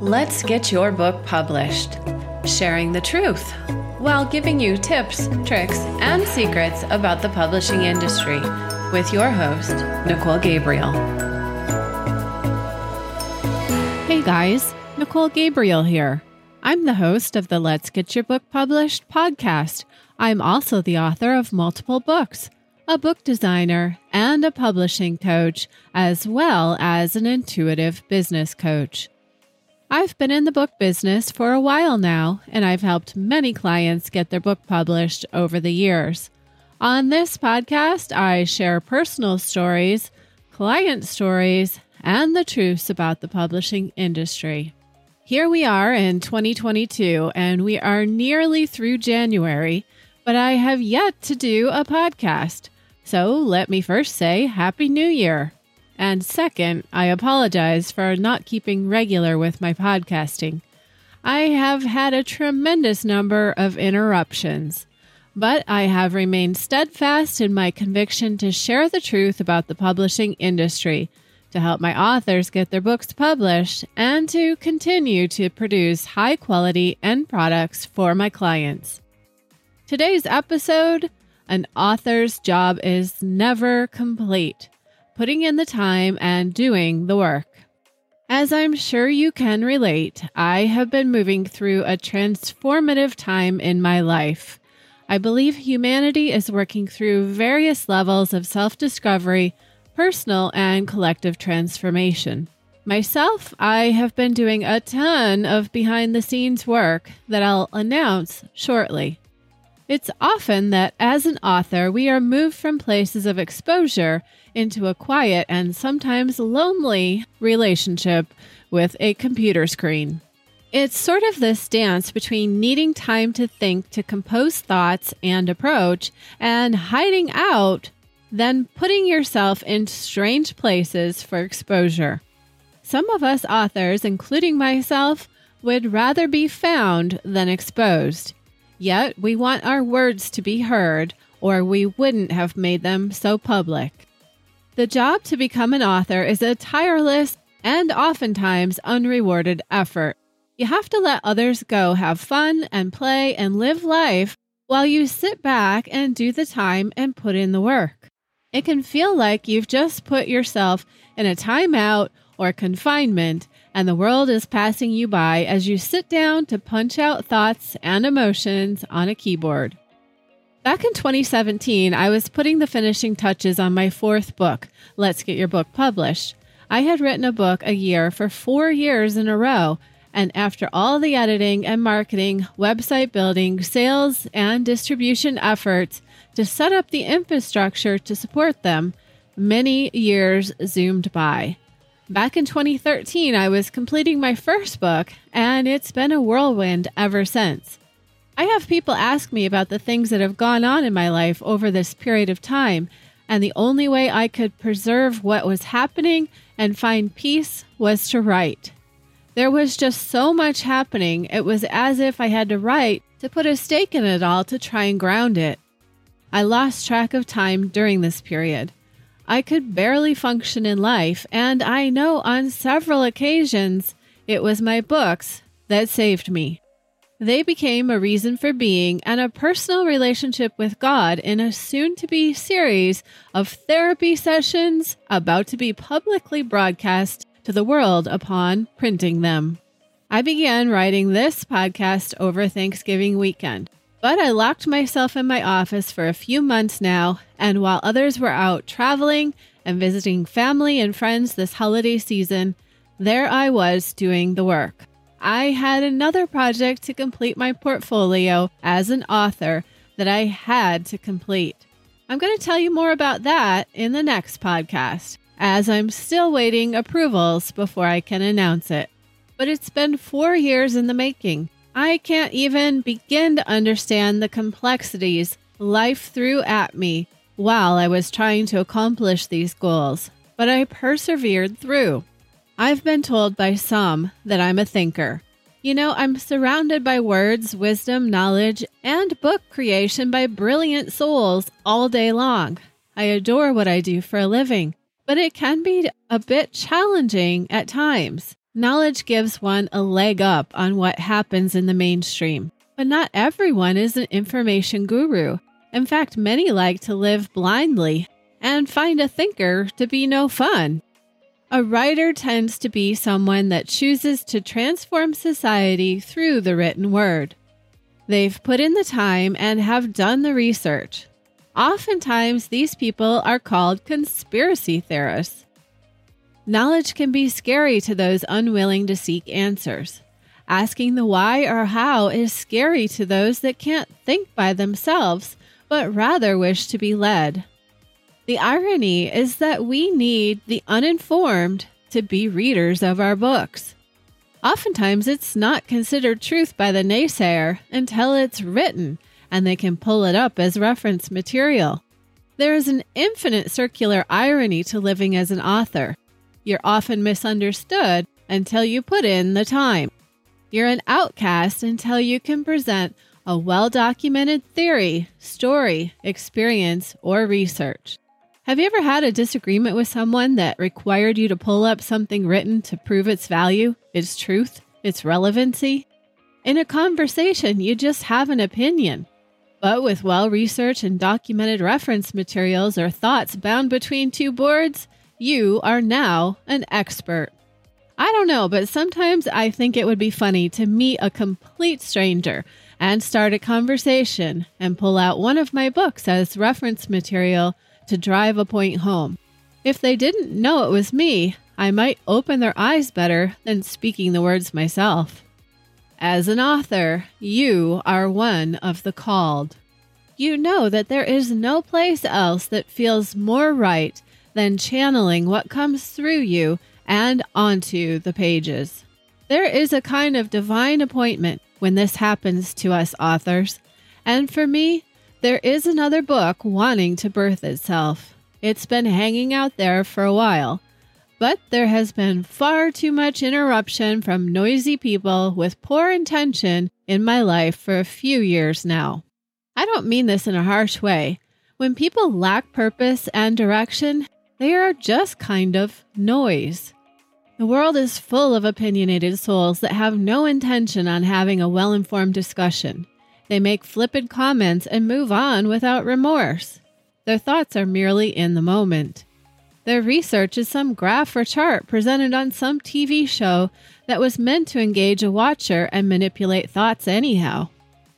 Let's get your book published, sharing the truth while giving you tips, tricks, and secrets about the publishing industry with your host, Nicole Gabriel. Hey guys, Nicole Gabriel here. I'm the host of the Let's Get Your Book Published podcast. I'm also the author of multiple books, a book designer, and a publishing coach, as well as an intuitive business coach. I've been in the book business for a while now, and I've helped many clients get their book published over the years. On this podcast, I share personal stories, client stories, and the truths about the publishing industry. Here we are in 2022, and we are nearly through January, but I have yet to do a podcast. So let me first say Happy New Year. And second, I apologize for not keeping regular with my podcasting. I have had a tremendous number of interruptions, but I have remained steadfast in my conviction to share the truth about the publishing industry, to help my authors get their books published, and to continue to produce high quality end products for my clients. Today's episode An author's job is never complete putting in the time and doing the work. As I'm sure you can relate, I have been moving through a transformative time in my life. I believe humanity is working through various levels of self discovery, personal and collective transformation. Myself, I have been doing a ton of behind the scenes work that I'll announce shortly. It's often that as an author, we are moved from places of exposure into a quiet and sometimes lonely relationship with a computer screen. It's sort of this dance between needing time to think, to compose thoughts and approach, and hiding out, then putting yourself in strange places for exposure. Some of us authors, including myself, would rather be found than exposed. Yet we want our words to be heard, or we wouldn't have made them so public. The job to become an author is a tireless and oftentimes unrewarded effort. You have to let others go have fun and play and live life while you sit back and do the time and put in the work. It can feel like you've just put yourself in a timeout or confinement and the world is passing you by as you sit down to punch out thoughts and emotions on a keyboard. Back in 2017, I was putting the finishing touches on my fourth book, Let's Get Your Book Published. I had written a book a year for four years in a row, and after all the editing and marketing, website building, sales, and distribution efforts to set up the infrastructure to support them, many years zoomed by. Back in 2013, I was completing my first book, and it's been a whirlwind ever since. I have people ask me about the things that have gone on in my life over this period of time, and the only way I could preserve what was happening and find peace was to write. There was just so much happening, it was as if I had to write to put a stake in it all to try and ground it. I lost track of time during this period. I could barely function in life, and I know on several occasions it was my books that saved me. They became a reason for being and a personal relationship with God in a soon to be series of therapy sessions about to be publicly broadcast to the world upon printing them. I began writing this podcast over Thanksgiving weekend. But I locked myself in my office for a few months now, and while others were out traveling and visiting family and friends this holiday season, there I was doing the work. I had another project to complete my portfolio as an author that I had to complete. I'm going to tell you more about that in the next podcast, as I'm still waiting approvals before I can announce it. But it's been four years in the making. I can't even begin to understand the complexities life threw at me while I was trying to accomplish these goals, but I persevered through. I've been told by some that I'm a thinker. You know, I'm surrounded by words, wisdom, knowledge, and book creation by brilliant souls all day long. I adore what I do for a living, but it can be a bit challenging at times. Knowledge gives one a leg up on what happens in the mainstream. But not everyone is an information guru. In fact, many like to live blindly and find a thinker to be no fun. A writer tends to be someone that chooses to transform society through the written word. They've put in the time and have done the research. Oftentimes, these people are called conspiracy theorists. Knowledge can be scary to those unwilling to seek answers. Asking the why or how is scary to those that can't think by themselves, but rather wish to be led. The irony is that we need the uninformed to be readers of our books. Oftentimes, it's not considered truth by the naysayer until it's written and they can pull it up as reference material. There is an infinite circular irony to living as an author. You're often misunderstood until you put in the time. You're an outcast until you can present a well documented theory, story, experience, or research. Have you ever had a disagreement with someone that required you to pull up something written to prove its value, its truth, its relevancy? In a conversation, you just have an opinion. But with well researched and documented reference materials or thoughts bound between two boards, you are now an expert. I don't know, but sometimes I think it would be funny to meet a complete stranger and start a conversation and pull out one of my books as reference material to drive a point home. If they didn't know it was me, I might open their eyes better than speaking the words myself. As an author, you are one of the called. You know that there is no place else that feels more right than channeling what comes through you and onto the pages. There is a kind of divine appointment when this happens to us authors. And for me, there is another book wanting to birth itself. It's been hanging out there for a while, but there has been far too much interruption from noisy people with poor intention in my life for a few years now. I don't mean this in a harsh way. When people lack purpose and direction, they are just kind of noise. The world is full of opinionated souls that have no intention on having a well informed discussion. They make flippant comments and move on without remorse. Their thoughts are merely in the moment. Their research is some graph or chart presented on some TV show that was meant to engage a watcher and manipulate thoughts anyhow.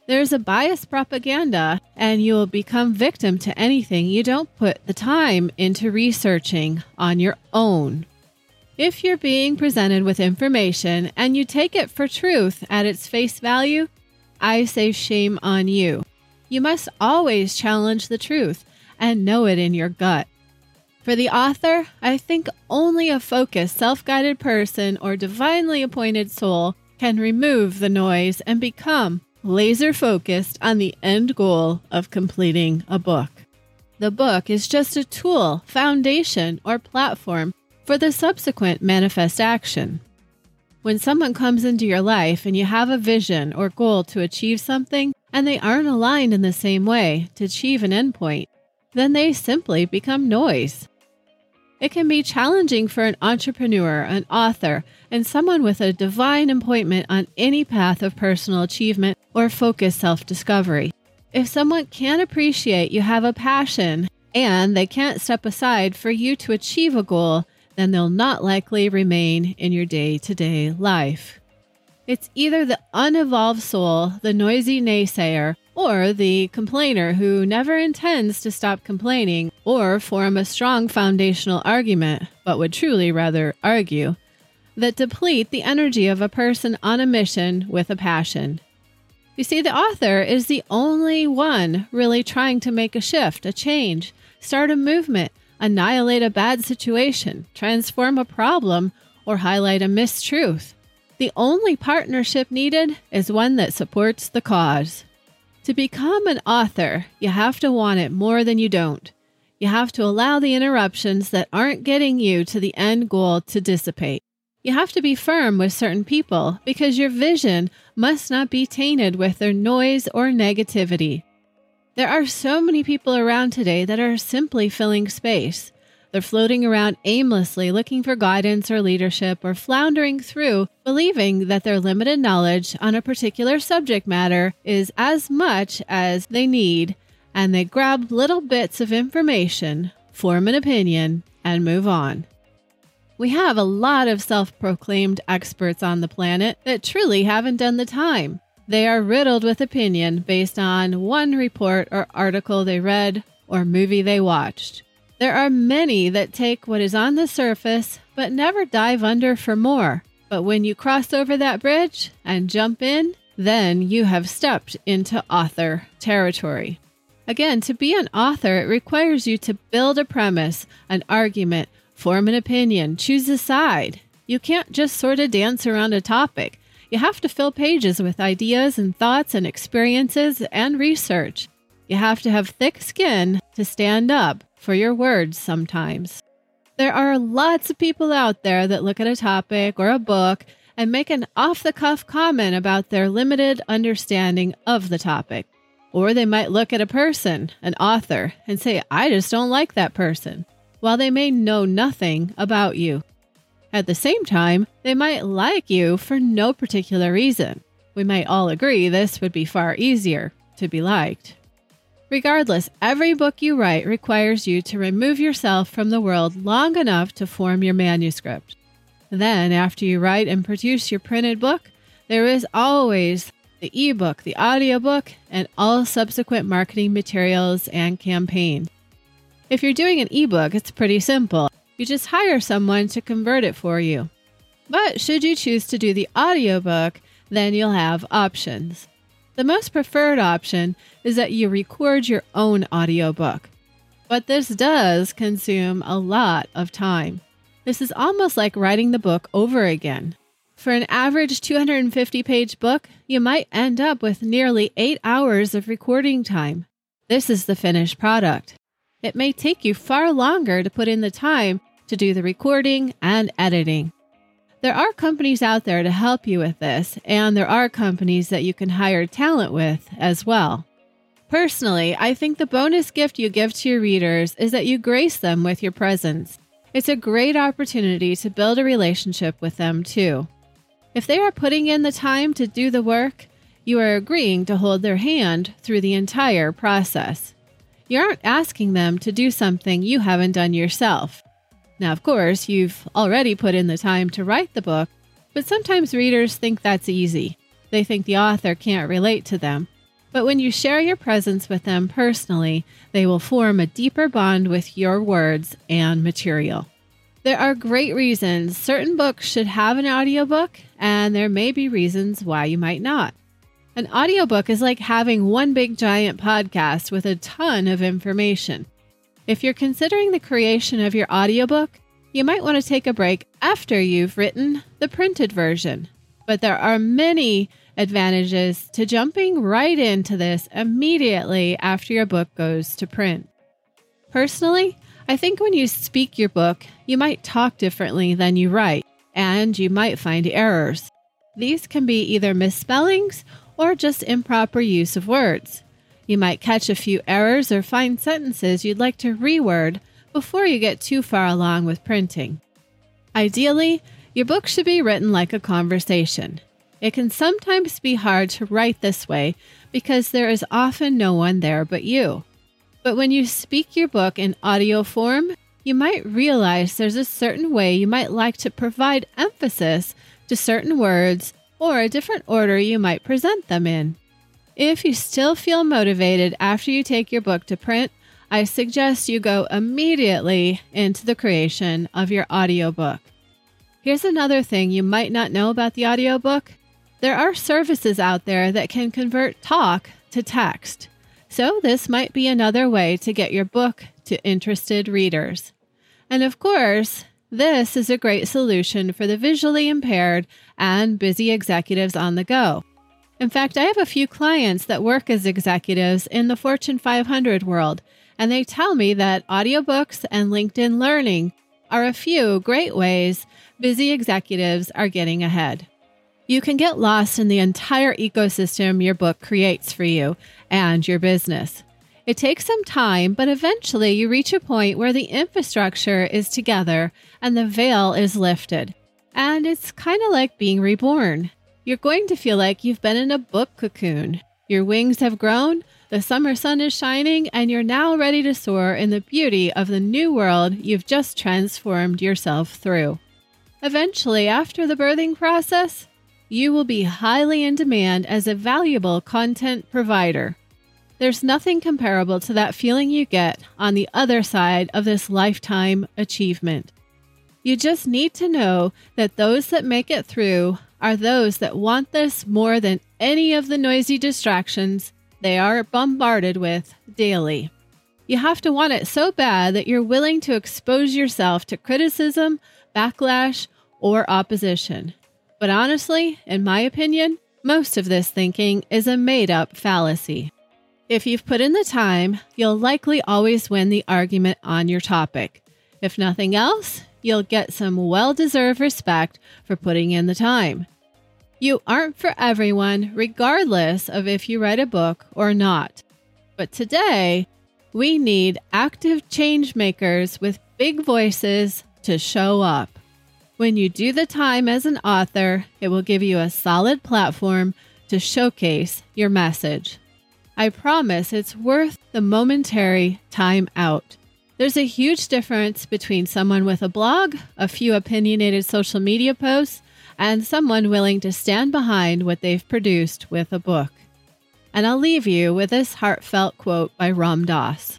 There's a biased propaganda, and you will become victim to anything you don't put the time into researching on your own. If you're being presented with information and you take it for truth at its face value, I say shame on you. You must always challenge the truth and know it in your gut. For the author, I think only a focused, self guided person or divinely appointed soul can remove the noise and become laser focused on the end goal of completing a book. The book is just a tool, foundation, or platform for the subsequent manifest action. When someone comes into your life and you have a vision or goal to achieve something, and they aren't aligned in the same way to achieve an endpoint, then they simply become noise. It can be challenging for an entrepreneur, an author, and someone with a divine appointment on any path of personal achievement or focused self discovery. If someone can't appreciate you have a passion and they can't step aside for you to achieve a goal, then they'll not likely remain in your day to day life. It's either the unevolved soul, the noisy naysayer, or the complainer who never intends to stop complaining or form a strong foundational argument, but would truly rather argue, that deplete the energy of a person on a mission with a passion. You see, the author is the only one really trying to make a shift, a change, start a movement, annihilate a bad situation, transform a problem, or highlight a mistruth. The only partnership needed is one that supports the cause. To become an author, you have to want it more than you don't. You have to allow the interruptions that aren't getting you to the end goal to dissipate. You have to be firm with certain people because your vision must not be tainted with their noise or negativity. There are so many people around today that are simply filling space. They're floating around aimlessly looking for guidance or leadership or floundering through, believing that their limited knowledge on a particular subject matter is as much as they need, and they grab little bits of information, form an opinion, and move on. We have a lot of self proclaimed experts on the planet that truly haven't done the time. They are riddled with opinion based on one report or article they read or movie they watched. There are many that take what is on the surface but never dive under for more. But when you cross over that bridge and jump in, then you have stepped into author territory. Again, to be an author, it requires you to build a premise, an argument, form an opinion, choose a side. You can't just sort of dance around a topic. You have to fill pages with ideas and thoughts and experiences and research. You have to have thick skin to stand up for your words sometimes. There are lots of people out there that look at a topic or a book and make an off the cuff comment about their limited understanding of the topic. Or they might look at a person, an author, and say, I just don't like that person, while they may know nothing about you. At the same time, they might like you for no particular reason. We might all agree this would be far easier to be liked. Regardless, every book you write requires you to remove yourself from the world long enough to form your manuscript. Then, after you write and produce your printed book, there is always the ebook, the audiobook, and all subsequent marketing materials and campaigns. If you're doing an ebook, it's pretty simple. You just hire someone to convert it for you. But should you choose to do the audiobook, then you'll have options. The most preferred option is that you record your own audiobook. But this does consume a lot of time. This is almost like writing the book over again. For an average 250 page book, you might end up with nearly eight hours of recording time. This is the finished product. It may take you far longer to put in the time to do the recording and editing. There are companies out there to help you with this, and there are companies that you can hire talent with as well. Personally, I think the bonus gift you give to your readers is that you grace them with your presence. It's a great opportunity to build a relationship with them, too. If they are putting in the time to do the work, you are agreeing to hold their hand through the entire process. You aren't asking them to do something you haven't done yourself. Now, of course, you've already put in the time to write the book, but sometimes readers think that's easy. They think the author can't relate to them. But when you share your presence with them personally, they will form a deeper bond with your words and material. There are great reasons certain books should have an audiobook, and there may be reasons why you might not. An audiobook is like having one big giant podcast with a ton of information. If you're considering the creation of your audiobook, you might want to take a break after you've written the printed version. But there are many advantages to jumping right into this immediately after your book goes to print. Personally, I think when you speak your book, you might talk differently than you write, and you might find errors. These can be either misspellings or just improper use of words. You might catch a few errors or find sentences you'd like to reword before you get too far along with printing. Ideally, your book should be written like a conversation. It can sometimes be hard to write this way because there is often no one there but you. But when you speak your book in audio form, you might realize there's a certain way you might like to provide emphasis to certain words or a different order you might present them in. If you still feel motivated after you take your book to print, I suggest you go immediately into the creation of your audiobook. Here's another thing you might not know about the audiobook. There are services out there that can convert talk to text. So, this might be another way to get your book to interested readers. And of course, this is a great solution for the visually impaired and busy executives on the go. In fact, I have a few clients that work as executives in the Fortune 500 world, and they tell me that audiobooks and LinkedIn Learning are a few great ways busy executives are getting ahead. You can get lost in the entire ecosystem your book creates for you and your business. It takes some time, but eventually you reach a point where the infrastructure is together and the veil is lifted. And it's kind of like being reborn. You're going to feel like you've been in a book cocoon. Your wings have grown, the summer sun is shining, and you're now ready to soar in the beauty of the new world you've just transformed yourself through. Eventually, after the birthing process, you will be highly in demand as a valuable content provider. There's nothing comparable to that feeling you get on the other side of this lifetime achievement. You just need to know that those that make it through are those that want this more than any of the noisy distractions they are bombarded with daily. You have to want it so bad that you're willing to expose yourself to criticism, backlash, or opposition. But honestly, in my opinion, most of this thinking is a made up fallacy. If you've put in the time, you'll likely always win the argument on your topic. If nothing else, you'll get some well deserved respect for putting in the time. You aren't for everyone, regardless of if you write a book or not. But today, we need active change makers with big voices to show up. When you do the time as an author, it will give you a solid platform to showcase your message. I promise it's worth the momentary time out. There's a huge difference between someone with a blog, a few opinionated social media posts, and someone willing to stand behind what they've produced with a book. And I'll leave you with this heartfelt quote by Ram Dass.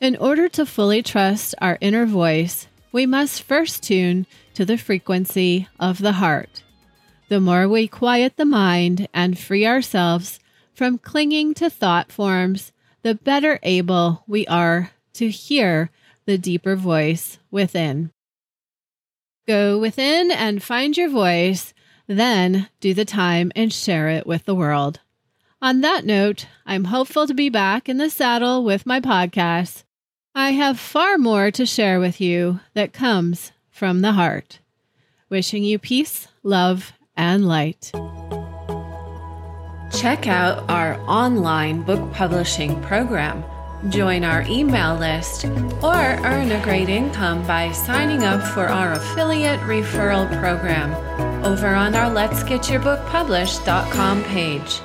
In order to fully trust our inner voice, we must first tune to the frequency of the heart. The more we quiet the mind and free ourselves from clinging to thought forms, the better able we are to hear the deeper voice within. Go within and find your voice, then do the time and share it with the world. On that note, I'm hopeful to be back in the saddle with my podcast. I have far more to share with you that comes from the heart. Wishing you peace, love, and light. Check out our online book publishing program Join our email list or earn a great income by signing up for our affiliate referral program over on our Let's Get Your Book Published.com page.